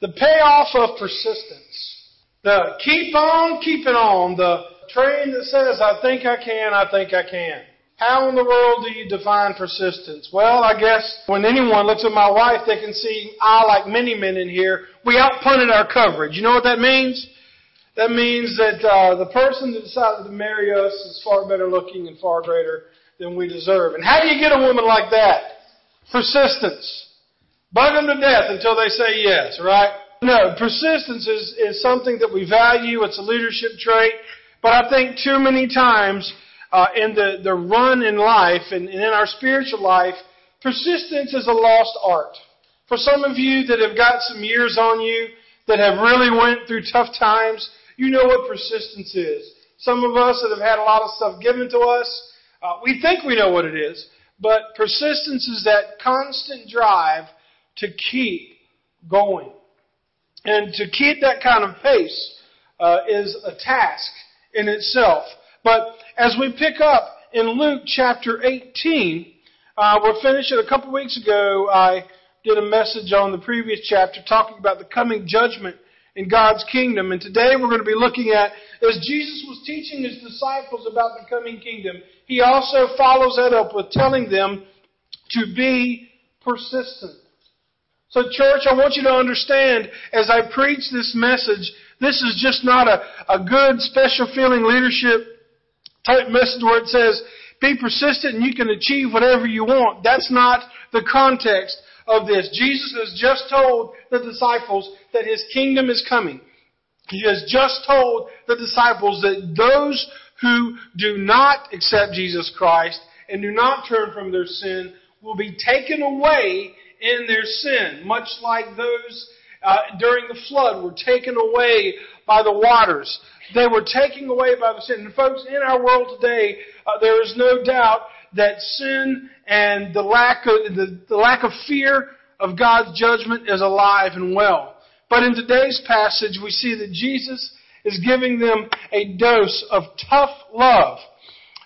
The payoff of persistence. The keep on keeping on. The train that says, I think I can, I think I can. How in the world do you define persistence? Well, I guess when anyone looks at my wife, they can see I, like many men in here, we outpunted our coverage. You know what that means? That means that uh, the person that decided to marry us is far better looking and far greater than we deserve. And how do you get a woman like that? Persistence. Bug them to death until they say yes, right? No, persistence is, is something that we value. It's a leadership trait. But I think too many times uh, in the, the run in life and, and in our spiritual life, persistence is a lost art. For some of you that have got some years on you, that have really went through tough times, you know what persistence is. Some of us that have had a lot of stuff given to us, uh, we think we know what it is, but persistence is that constant drive to keep going. And to keep that kind of pace uh, is a task in itself. But as we pick up in Luke chapter 18, uh, we're finishing a couple weeks ago. I did a message on the previous chapter talking about the coming judgment in God's kingdom. And today we're going to be looking at, as Jesus was teaching his disciples about the coming kingdom, he also follows that up with telling them to be persistent. So church, I want you to understand as I preach this message, this is just not a, a good special feeling leadership type message where it says, be persistent and you can achieve whatever you want. That's not the context of this. Jesus has just told the disciples that his kingdom is coming. He has just told the disciples that those who do not accept Jesus Christ and do not turn from their sin will be taken away in their sin, much like those uh, during the flood were taken away by the waters. They were taken away by the sin. And folks, in our world today, uh, there is no doubt that sin and the lack of the, the lack of fear of God's judgment is alive and well. But in today's passage, we see that Jesus is giving them a dose of tough love.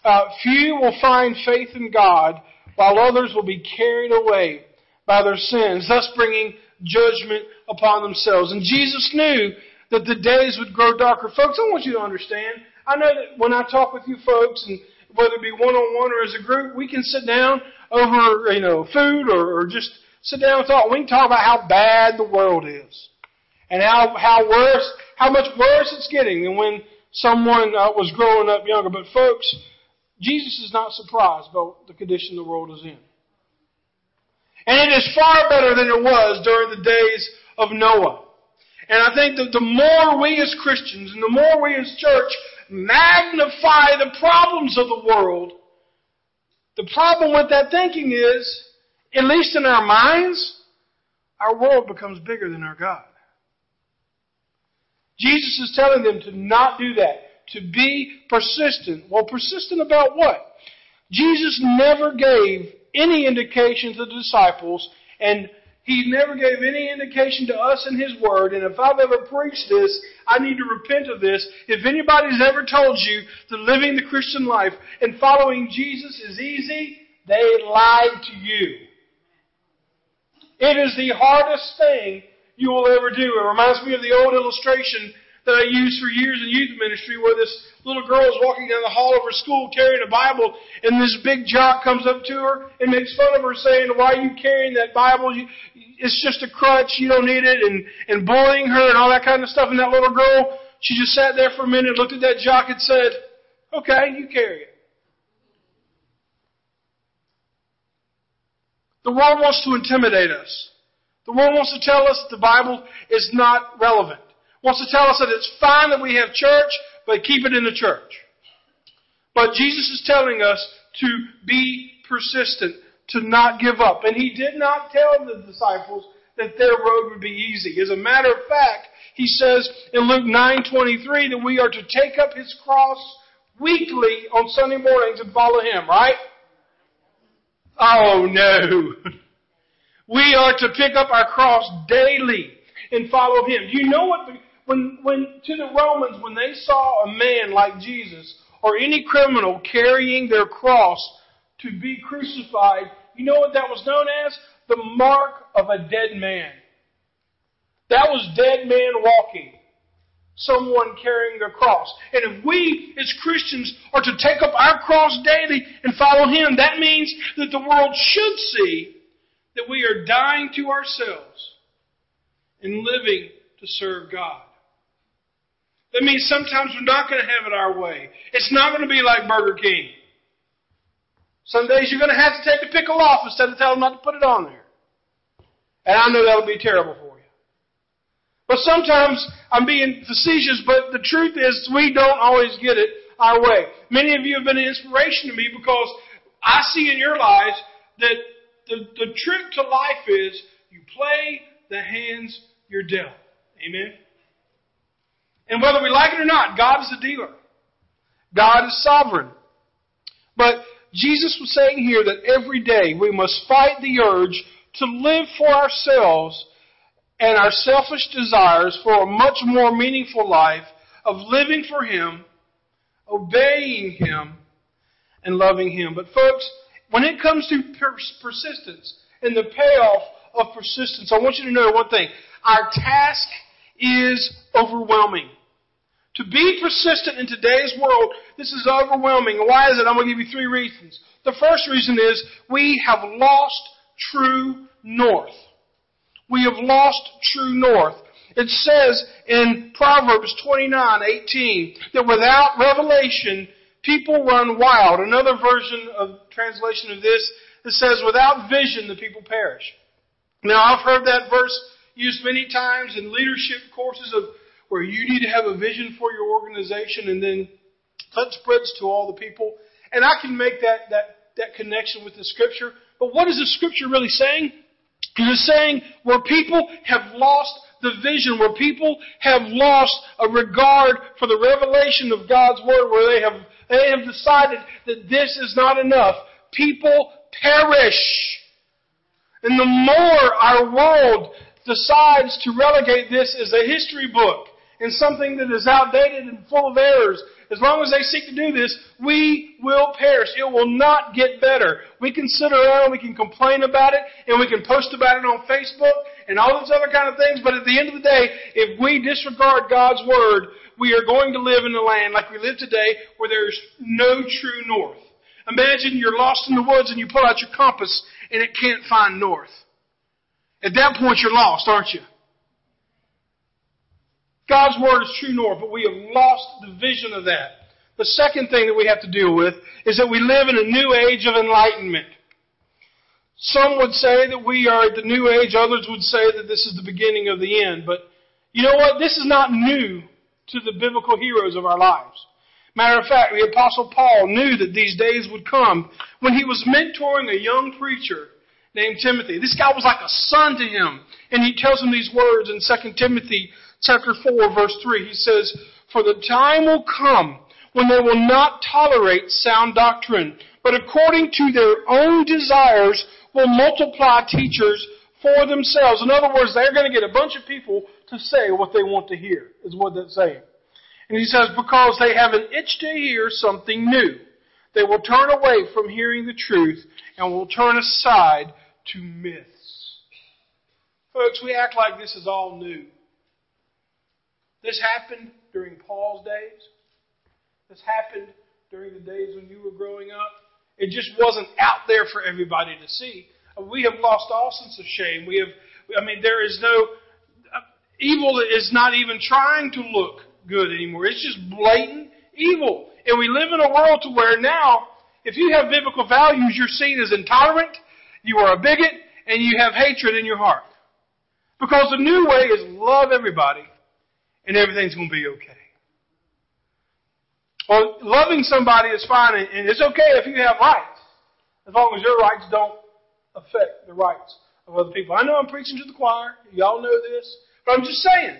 Uh, few will find faith in God, while others will be carried away by their sins, thus bringing judgment upon themselves. And Jesus knew that the days would grow darker. Folks, I want you to understand. I know that when I talk with you folks, and whether it be one on one or as a group, we can sit down over, you know, food or, or just sit down and talk. We can talk about how bad the world is. And how, how worse, how much worse it's getting than when someone uh, was growing up younger. But folks, Jesus is not surprised about the condition the world is in. And it is far better than it was during the days of Noah. And I think that the more we as Christians and the more we as church magnify the problems of the world, the problem with that thinking is, at least in our minds, our world becomes bigger than our God. Jesus is telling them to not do that, to be persistent. Well, persistent about what? Jesus never gave any indication to the disciples, and he never gave any indication to us in His Word, and if I've ever preached this, I need to repent of this. If anybody's ever told you that living the Christian life and following Jesus is easy, they lied to you. It is the hardest thing you will ever do. It reminds me of the old illustration that I used for years in youth ministry where this little girl is walking down the hall of her school carrying a Bible and this big jock comes up to her and makes fun of her saying, why are you carrying that Bible? It's just a crutch. You don't need it and, and bullying her and all that kind of stuff. And that little girl, she just sat there for a minute, looked at that jock and said, okay, you carry it. The world wants to intimidate us. The world wants to tell us the Bible is not relevant wants to tell us that it's fine that we have church, but keep it in the church. But Jesus is telling us to be persistent, to not give up. And he did not tell the disciples that their road would be easy. As a matter of fact, he says in Luke 9:23 that we are to take up his cross weekly on Sunday mornings and follow him, right? Oh no. We are to pick up our cross daily and follow him. Do you know what when, when, to the Romans, when they saw a man like Jesus or any criminal carrying their cross to be crucified, you know what that was known as? The mark of a dead man. That was dead men walking. Someone carrying their cross. And if we as Christians are to take up our cross daily and follow Him, that means that the world should see that we are dying to ourselves and living to serve God. That means sometimes we're not going to have it our way. It's not going to be like Burger King. Some days you're going to have to take the pickle off instead of telling them not to put it on there. And I know that'll be terrible for you. But sometimes I'm being facetious, but the truth is we don't always get it our way. Many of you have been an inspiration to me because I see in your lives that the, the trick to life is you play the hands you're dealt. Amen? And whether we like it or not, God is the dealer. God is sovereign. But Jesus was saying here that every day we must fight the urge to live for ourselves and our selfish desires for a much more meaningful life of living for Him, obeying Him, and loving Him. But folks, when it comes to persistence and the payoff of persistence, I want you to know one thing. Our task is overwhelming. To be persistent in today's world, this is overwhelming. Why is it? I'm going to give you three reasons. The first reason is we have lost true north. We have lost true north. It says in Proverbs 29:18 that without revelation, people run wild. Another version of translation of this it says, "Without vision, the people perish." Now, I've heard that verse used many times in leadership courses of where you need to have a vision for your organization and then that spreads to all the people. And I can make that, that, that connection with the scripture. But what is the scripture really saying? It is saying where people have lost the vision, where people have lost a regard for the revelation of God's Word, where they have, they have decided that this is not enough, people perish. And the more our world decides to relegate this as a history book and something that is outdated and full of errors, as long as they seek to do this, we will perish. It will not get better. We can sit around, we can complain about it, and we can post about it on Facebook and all those other kind of things, but at the end of the day, if we disregard God's Word, we are going to live in a land like we live today where there's no true north. Imagine you're lost in the woods and you pull out your compass and it can't find north. At that point you're lost, aren't you? God's Word is true north, but we have lost the vision of that. The second thing that we have to deal with is that we live in a new age of enlightenment. Some would say that we are at the new age, others would say that this is the beginning of the end. But you know what? This is not new to the biblical heroes of our lives. Matter of fact, the Apostle Paul knew that these days would come when he was mentoring a young preacher named Timothy. This guy was like a son to him. And he tells him these words in 2 Timothy chapter 4 verse 3. He says, For the time will come when they will not tolerate sound doctrine, but according to their own desires will multiply teachers for themselves. In other words, they're going to get a bunch of people to say what they want to hear, is what that's saying. And he says, because they have an itch to hear something new. They will turn away from hearing the truth and will turn aside to myths. Folks, we act like this is all new. This happened during Paul's days. This happened during the days when you were growing up. It just wasn't out there for everybody to see. We have lost all sense of shame. We have, I mean, there is no, uh, evil is not even trying to look good anymore. It's just blatant evil. And we live in a world to where now, if you have biblical values, you're seen as intolerant, you are a bigot, and you have hatred in your heart. Because the new way is love everybody and everything's going to be okay. Well, loving somebody is fine, and it's okay if you have rights, as long as your rights don't affect the rights of other people. I know I'm preaching to the choir. Y'all know this. But I'm just saying,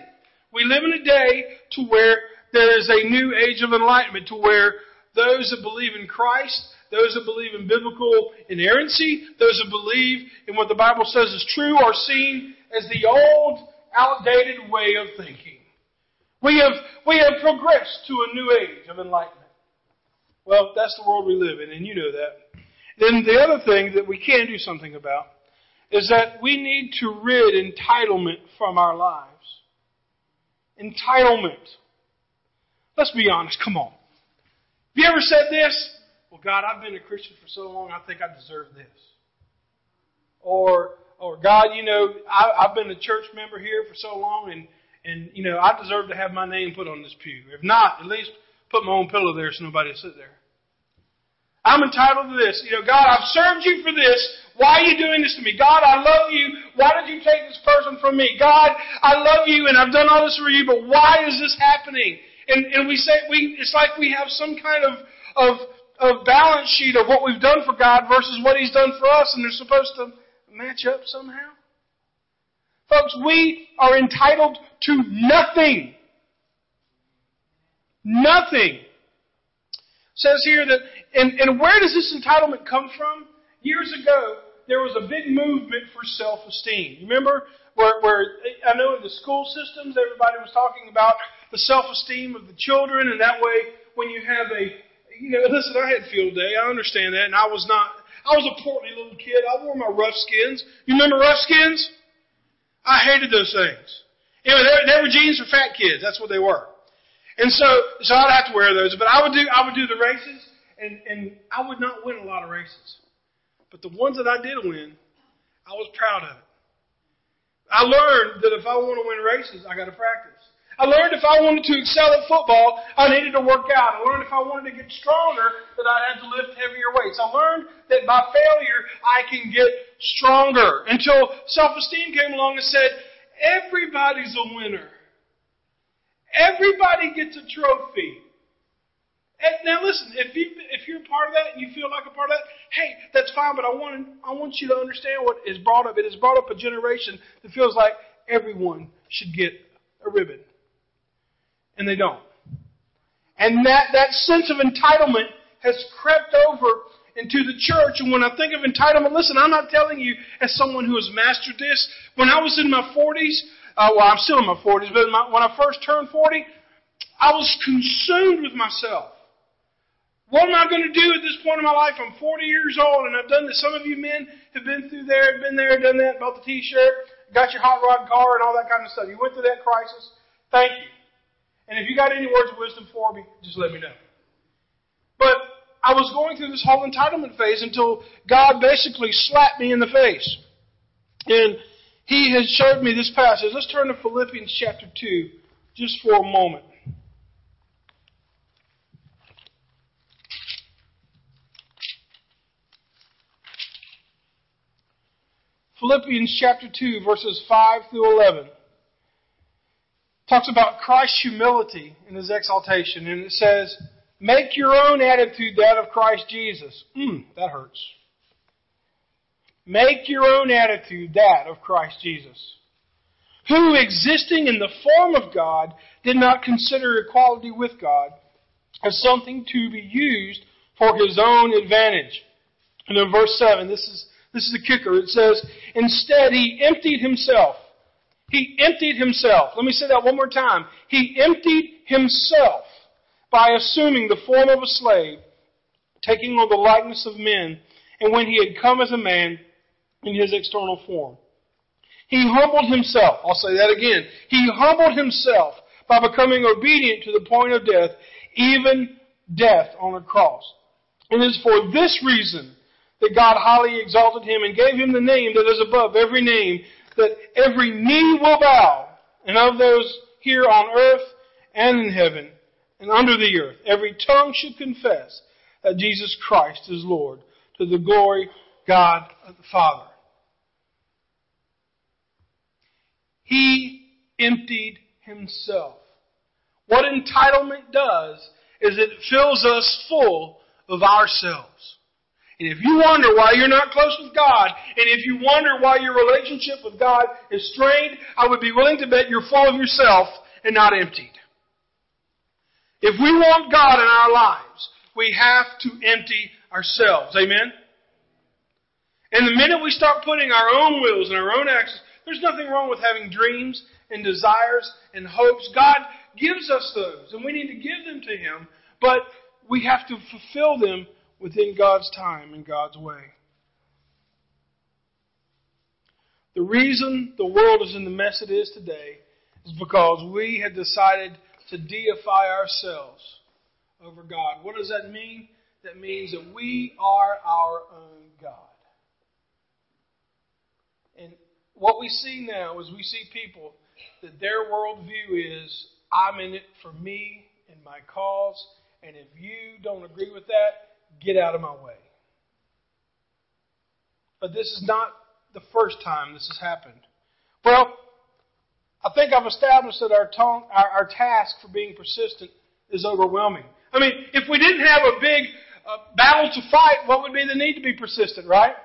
we live in a day to where there is a new age of enlightenment, to where those that believe in Christ, those that believe in biblical inerrancy, those that believe in what the Bible says is true are seen as the old, outdated way of thinking. We have, we have progressed to a new age of enlightenment. Well, that's the world we live in, and you know that. Then the other thing that we can do something about is that we need to rid entitlement from our lives. Entitlement. Let's be honest, come on. Have you ever said this? Well, God, I've been a Christian for so long, I think I deserve this. Or, or God, you know, I, I've been a church member here for so long, and and you know, I deserve to have my name put on this pew. If not, at least put my own pillow there so nobody will sit there. I'm entitled to this. You know, God, I've served you for this. Why are you doing this to me? God, I love you. Why did you take this person from me? God, I love you and I've done all this for you, but why is this happening? And, and we say, we, it's like we have some kind of, of, of balance sheet of what we've done for God versus what He's done for us and they're supposed to match up somehow. Folks, we are entitled to nothing. Nothing. Says here that, and, and where does this entitlement come from? Years ago, there was a big movement for self-esteem. You remember where, where I know in the school systems, everybody was talking about the self-esteem of the children, and that way, when you have a, you know, listen, I had field day, I understand that, and I was not, I was a portly little kid. I wore my Toughskins. You remember Toughskins? I hated those things. Know, they, they were jeans for fat kids. That's what they were. And so, so I'd have to wear those. But I would do, I would do the races, and, and I would not win a lot of races. But the ones that I did win, I was proud of it. I learned that if I want to win races, I got to practice. I learned if I wanted to excel at football, I needed to work out. I learned if I wanted to get stronger, that I had to lift heavier weights. I learned that by failure, I can get stronger. Until self-esteem came along and said, everybody's a winner. Everybody gets a trophy. And now listen, if you if you're part of that and you feel like a part of that, hey, that's fine. But I want I want you to understand what is brought up. It has brought up a generation that feels like everyone should get a ribbon and they don't. And that, that sense of entitlement has crept over into the church. And when I think of entitlement, listen, I'm not telling you as someone who has mastered this. When I was in my 40s, uh, well, I'm still in my 40s, but my, when I first turned 40, I was consumed with myself. What am I going to do at this point in my life? I'm 40 years old, and I've done this. Some of you men have been through there, been there, done that, bought the T-shirt, got your hot rod car, and all that kind of stuff. You went through that crisis. Thank you. And if you got any words of wisdom for me, just let me know. But I was going through this whole entitlement phase until God basically slapped me in the face. And He has showed me this passage. Let's turn to Philippians chapter 2 just for a moment. Philippians chapter 2, verses 5 through 11 talks about Christ's humility in his exaltation, and it says, Make your own attitude that of Christ Jesus. Mm, that hurts. Make your own attitude that of Christ Jesus, who, existing in the form of God, did not consider equality with God as something to be used for his own advantage. And in verse 7, this is, this is the kicker. It says, Instead, he emptied himself he emptied himself. Let me say that one more time. He emptied himself by assuming the form of a slave, taking on the likeness of men, and when he had come as a man in his external form. He humbled himself. I'll say that again. He humbled himself by becoming obedient to the point of death, even death on a cross. And it is for this reason that God highly exalted him and gave him the name that is above every name, that every knee will bow, and of those here on earth and in heaven and under the earth, every tongue should confess that Jesus Christ is Lord to the glory of God the Father. He emptied himself. What entitlement does is it fills us full of ourselves. And if you wonder why you're not close with God, and if you wonder why your relationship with God is strained, I would be willing to bet you're full of yourself and not emptied. If we want God in our lives, we have to empty ourselves. Amen? And the minute we start putting our own wills and our own actions, there's nothing wrong with having dreams and desires and hopes. God gives us those, and we need to give them to Him, but we have to fulfill them within God's time and God's way. The reason the world is in the mess it is today is because we have decided to deify ourselves over God. What does that mean? That means that we are our own God. And what we see now is we see people that their worldview is I'm in it for me and my cause, and if you don't agree with that, get out of my way. But this is not the first time this has happened. Well, I think I've established that our, our, our task for being persistent is overwhelming. I mean, if we didn't have a big uh, battle to fight, what would be the need to be persistent, right?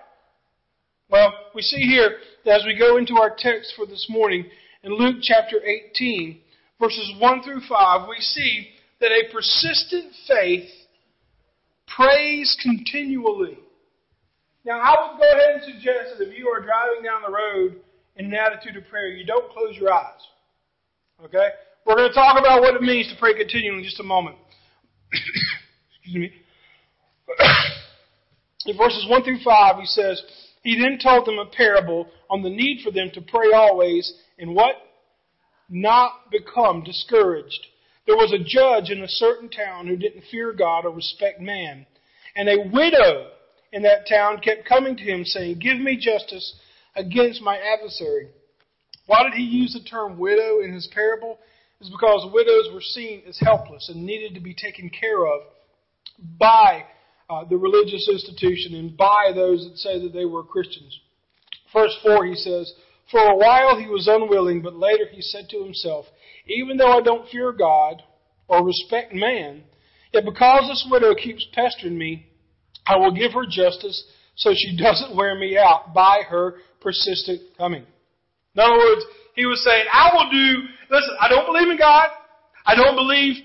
Well, we see here that as we go into our text for this morning in Luke chapter 18, verses 1 through 5, we see that a persistent faith prays continually. Now, I would go ahead and suggest that if you are driving down the road in an attitude of prayer, you don't close your eyes. Okay? We're going to talk about what it means to pray continually in just a moment. Excuse me. in verses 1 through 5, he says, He then told them a parable on the need for them to pray always and what? Not become discouraged. There was a judge in a certain town who didn't fear God or respect man. And a widow in that town kept coming to him saying, Give me justice against my adversary. Why did he use the term widow in his parable? Is because widows were seen as helpless and needed to be taken care of by uh, the religious institution and by those that say that they were Christians. Verse 4 he says, For a while he was unwilling, but later he said to himself, Even though I don't fear God or respect man, yet because this widow keeps pestering me, I will give her justice so she doesn't wear me out by her persistent coming. In other words, he was saying, I will do, listen, I don't believe in God. I don't believe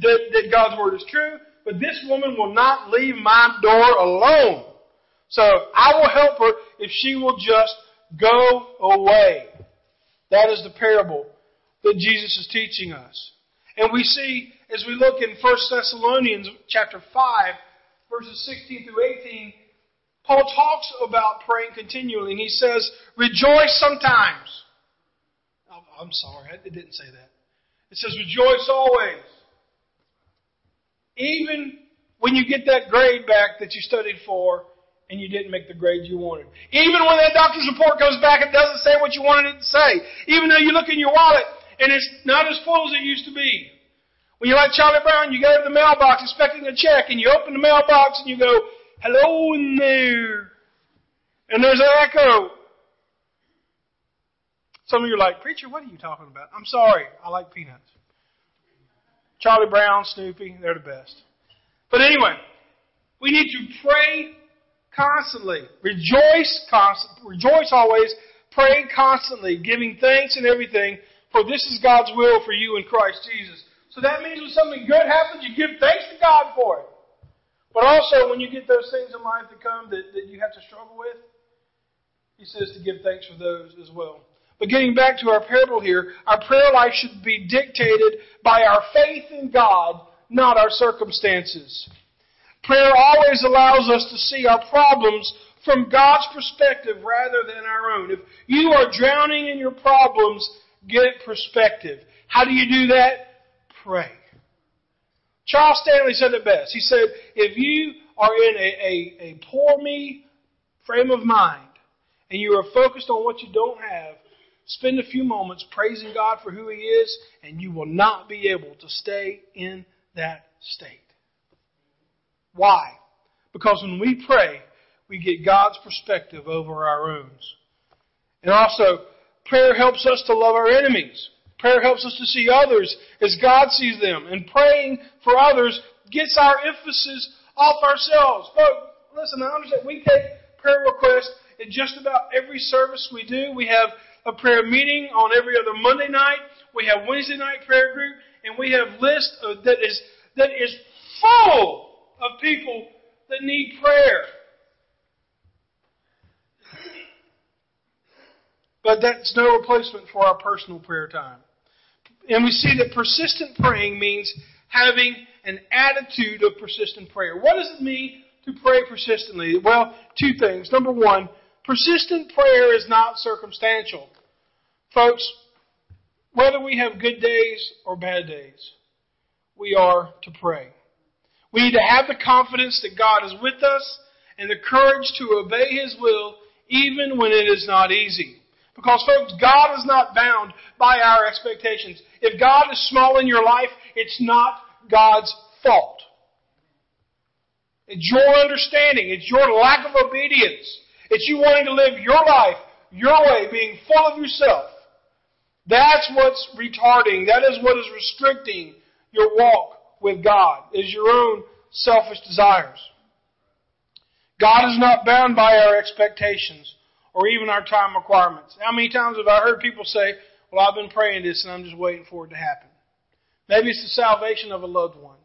that, that God's word is true, but this woman will not leave my door alone. So I will help her if she will just go away. That is the parable that Jesus is teaching us. And we see, as we look in 1 Thessalonians chapter 5, verses 16 through 18, Paul talks about praying continually, and he says, Rejoice sometimes. I'm sorry, it didn't say that. It says, Rejoice always. Even when you get that grade back that you studied for and you didn't make the grade you wanted. Even when that doctor's report comes back and doesn't say what you wanted it to say. Even though you look in your wallet and it's not as full as it used to be. When you're like Charlie Brown, you go to the mailbox expecting a check and you open the mailbox and you go, hello in there. And there's an echo. Some of you are like, preacher, what are you talking about? I'm sorry. I like peanuts. Charlie Brown, Snoopy, they're the best. But anyway, we need to pray constantly. Rejoice. Rejoice always. Pray constantly, giving thanks and everything, for this is God's will for you in Christ Jesus. So that means when something good happens, you give thanks to God for it. But also, when you get those things in life that come that, that you have to struggle with, he says to give thanks for those as well. But getting back to our parable here, our prayer life should be dictated by our faith in God, not our circumstances. Prayer always allows us to see our problems from God's perspective rather than our own. If you are drowning in your problems, get perspective. How do you do that? Pray. Charles Stanley said it best. He said, if you are in a, a, a poor me frame of mind and you are focused on what you don't have, spend a few moments praising God for who He is, and you will not be able to stay in that state. Why? Because when we pray, we get God's perspective over our own. And also, prayer helps us to love our enemies. Prayer helps us to see others as God sees them. And praying for others gets our emphasis off ourselves. But listen, I understand we take prayer requests in just about every service we do. We have a prayer meeting on every other Monday night. We have Wednesday night prayer group, and we have list that is that is full of people that need prayer. But that's no replacement for our personal prayer time. And we see that persistent praying means having an attitude of persistent prayer. What does it mean to pray persistently? Well, two things. Number one, Persistent prayer is not circumstantial. Folks, whether we have good days or bad days, we are to pray. We need to have the confidence that God is with us and the courage to obey His will even when it is not easy. Because folks, God is not bound by our expectations. If God is small in your life, it's not God's fault. It's your understanding. It's your lack of obedience. It's you wanting to live your life your way, being full of yourself. That's what's retarding. That is what is restricting your walk with God, is your own selfish desires. God is not bound by our expectations or even our time requirements. How many times have I heard people say, well, I've been praying this and I'm just waiting for it to happen. Maybe it's the salvation of a loved one.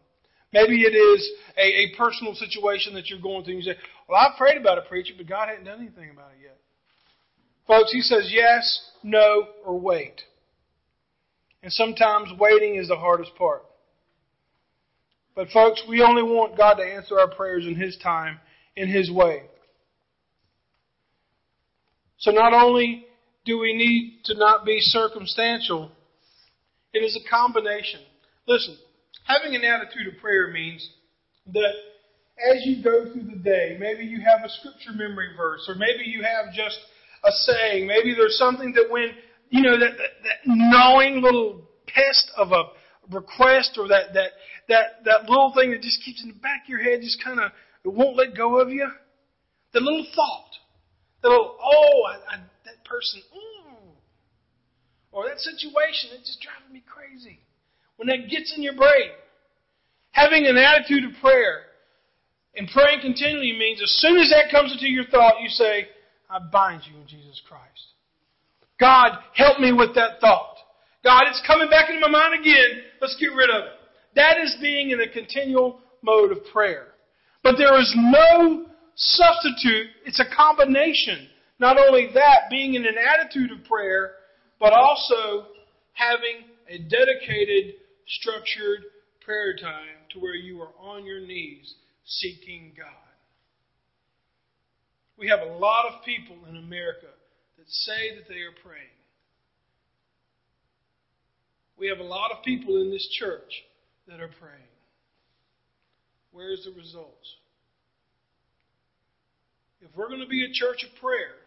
Maybe it is a, a personal situation that you're going through and you say, well, I've prayed about it, preacher, but God hadn't done anything about it yet. Folks, He says yes, no, or wait. And sometimes waiting is the hardest part. But folks, we only want God to answer our prayers in His time, in His way. So not only do we need to not be circumstantial, it is a combination. Listen, having an attitude of prayer means that as you go through the day, maybe you have a scripture memory verse, or maybe you have just a saying, maybe there's something that when, you know, that, that, that knowing little pest of a request or that, that, that, that little thing that just keeps in the back of your head, just kind of, won't let go of you. The little thought. The little, oh, I, I, that person, ooh. Or that situation, it's just driving me crazy. When that gets in your brain, having an attitude of prayer and praying continually means as soon as that comes into your thought, you say, I bind you in Jesus Christ. God, help me with that thought. God, it's coming back into my mind again. Let's get rid of it. That is being in a continual mode of prayer. But there is no substitute. It's a combination. Not only that, being in an attitude of prayer, but also having a dedicated, structured prayer time to where you are on your knees seeking God. We have a lot of people in America that say that they are praying. We have a lot of people in this church that are praying. Where's the results? If we're going to be a church of prayer,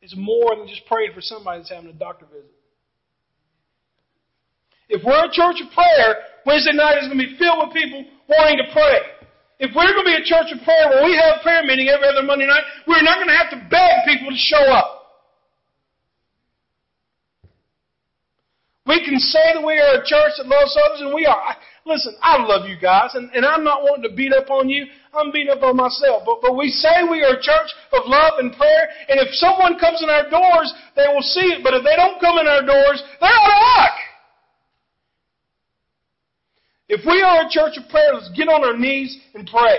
it's more than just praying for somebody that's having a doctor visit. If we're a church of prayer, Wednesday night is going to be filled with people wanting to pray. If we're going to be a church of prayer where we have a prayer meeting every other Monday night, we're not going to have to beg people to show up. We can say that we are a church that loves others, and we are. Listen, I love you guys, and, and I'm not wanting to beat up on you. I'm beating up on myself. But, but we say we are a church of love and prayer, and if someone comes in our doors, they will see it. But if they don't come in our doors, they're out of luck. If we are a church of prayer, let's get on our knees and pray.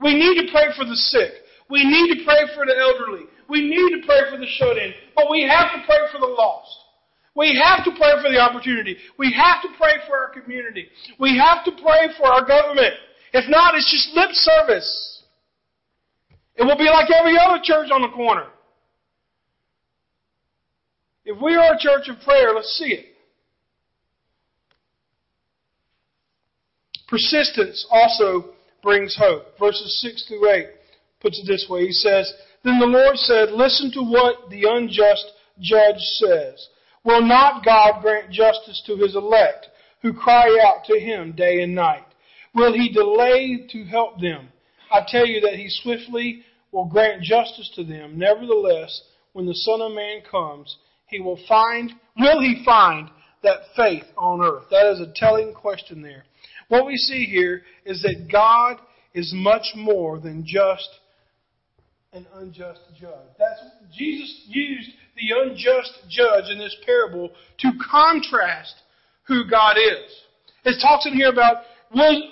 We need to pray for the sick. We need to pray for the elderly. We need to pray for the shut in. But we have to pray for the lost. We have to pray for the opportunity. We have to pray for our community. We have to pray for our government. If not, it's just lip service. It will be like every other church on the corner. If we are a church of prayer, let's see it. Persistence also brings hope. Verses 6 through 8 puts it this way. He says, Then the Lord said, Listen to what the unjust judge says. Will not God grant justice to his elect, who cry out to him day and night? Will he delay to help them? I tell you that he swiftly will grant justice to them. Nevertheless, when the Son of Man comes, he will find, will he find that faith on earth? That is a telling question there. What we see here is that God is much more than just an unjust judge. That's Jesus used the unjust judge in this parable to contrast who God is. It talks in here about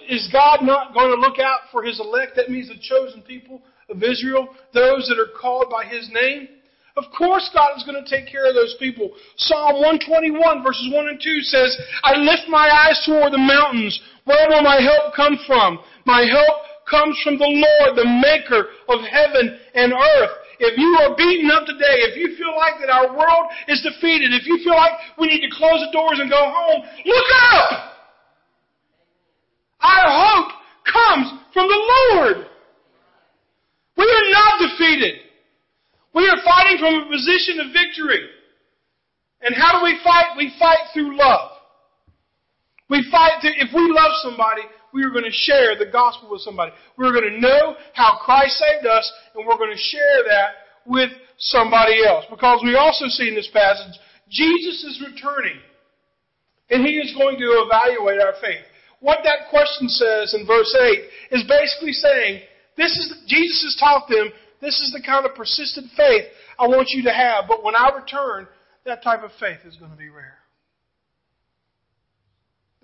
is God not going to look out for His elect? That means the chosen people of Israel, those that are called by His name. Of course God is going to take care of those people. Psalm 121 verses 1 and 2 says, I lift my eyes toward the mountains. Where will my help come from? My help comes from the Lord, the maker of heaven and earth. If you are beaten up today, if you feel like that our world is defeated, if you feel like we need to close the doors and go home, look up! Our hope comes from the Lord. We are not defeated. We are fighting from a position of victory. And how do we fight? We fight through love. We fight to, if we love somebody, we are going to share the gospel with somebody. We're going to know how Christ saved us, and we're going to share that with somebody else. Because we also see in this passage, Jesus is returning. And He is going to evaluate our faith. What that question says in verse 8 is basically saying, this is, Jesus has taught them, this is the kind of persistent faith I want you to have, but when I return, that type of faith is going to be rare.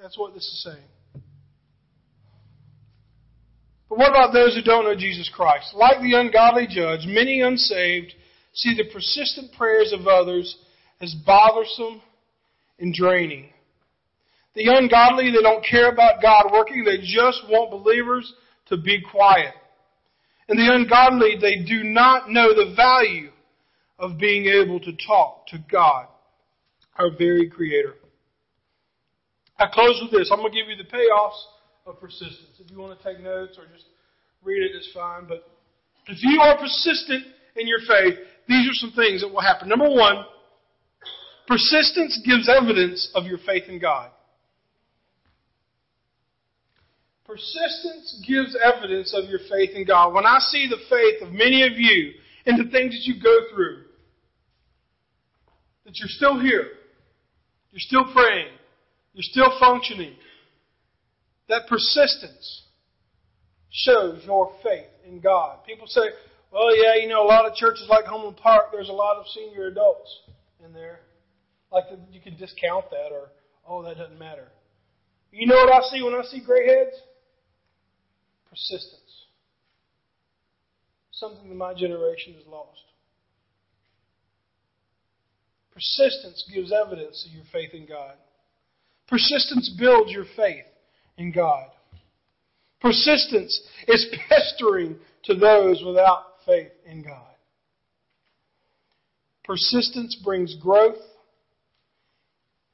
That's what this is saying. But what about those who don't know Jesus Christ? Like the ungodly judge, many unsaved see the persistent prayers of others as bothersome and draining. The ungodly, they don't care about God working, they just want believers to be quiet. And the ungodly, they do not know the value of being able to talk to God, our very Creator. I close with this. I'm going to give you the payoffs of persistence. If you want to take notes or just read it, it's fine. But if you are persistent in your faith, these are some things that will happen. Number one, persistence gives evidence of your faith in God. Persistence gives evidence of your faith in God. When I see the faith of many of you in the things that you go through, that you're still here, you're still praying, you're still functioning, that persistence shows your faith in God. People say, well, yeah, you know, a lot of churches like Homeland Park, there's a lot of senior adults in there. Like you can discount that or, oh, that doesn't matter. You know what I see when I see gray heads? Persistence. Something that my generation has lost. Persistence gives evidence of your faith in God. Persistence builds your faith in God. Persistence is pestering to those without faith in God. Persistence brings growth,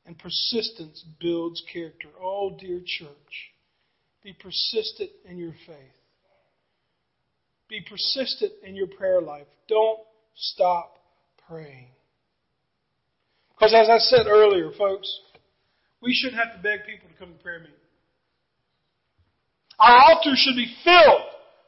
and persistence builds character. Oh, dear church, be persistent in your faith. Be persistent in your prayer life. Don't stop praying. Because as I said earlier, folks, we shouldn't have to beg people to come to prayer meeting. Our altar should be filled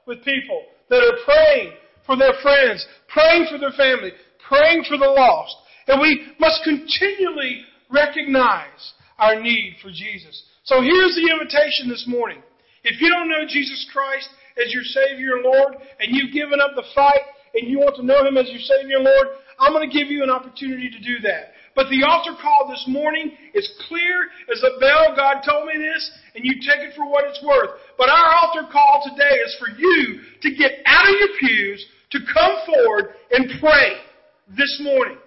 with people that are praying for their friends, praying for their family, praying for the lost. And we must continually recognize our need for Jesus. So here's the invitation this morning. If you don't know Jesus Christ as your Savior and Lord, and you've given up the fight, and you want to know Him as your Savior and Lord, I'm going to give you an opportunity to do that. But the altar call this morning is clear as a bell. God told me this, and you take it for what it's worth. But our altar call today is for you to get out of your pews, to come forward and pray this morning.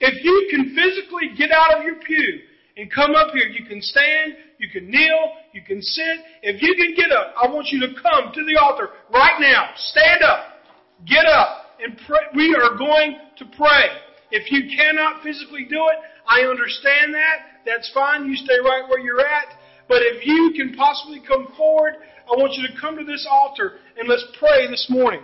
If you can physically get out of your pew and come up here. You can stand, you can kneel, you can sit. If you can get up, I want you to come to the altar right now. Stand up. Get up and pray. We are going to pray. If you cannot physically do it, I understand that. That's fine. You stay right where you're at. But if you can possibly come forward, I want you to come to this altar and let's pray this morning.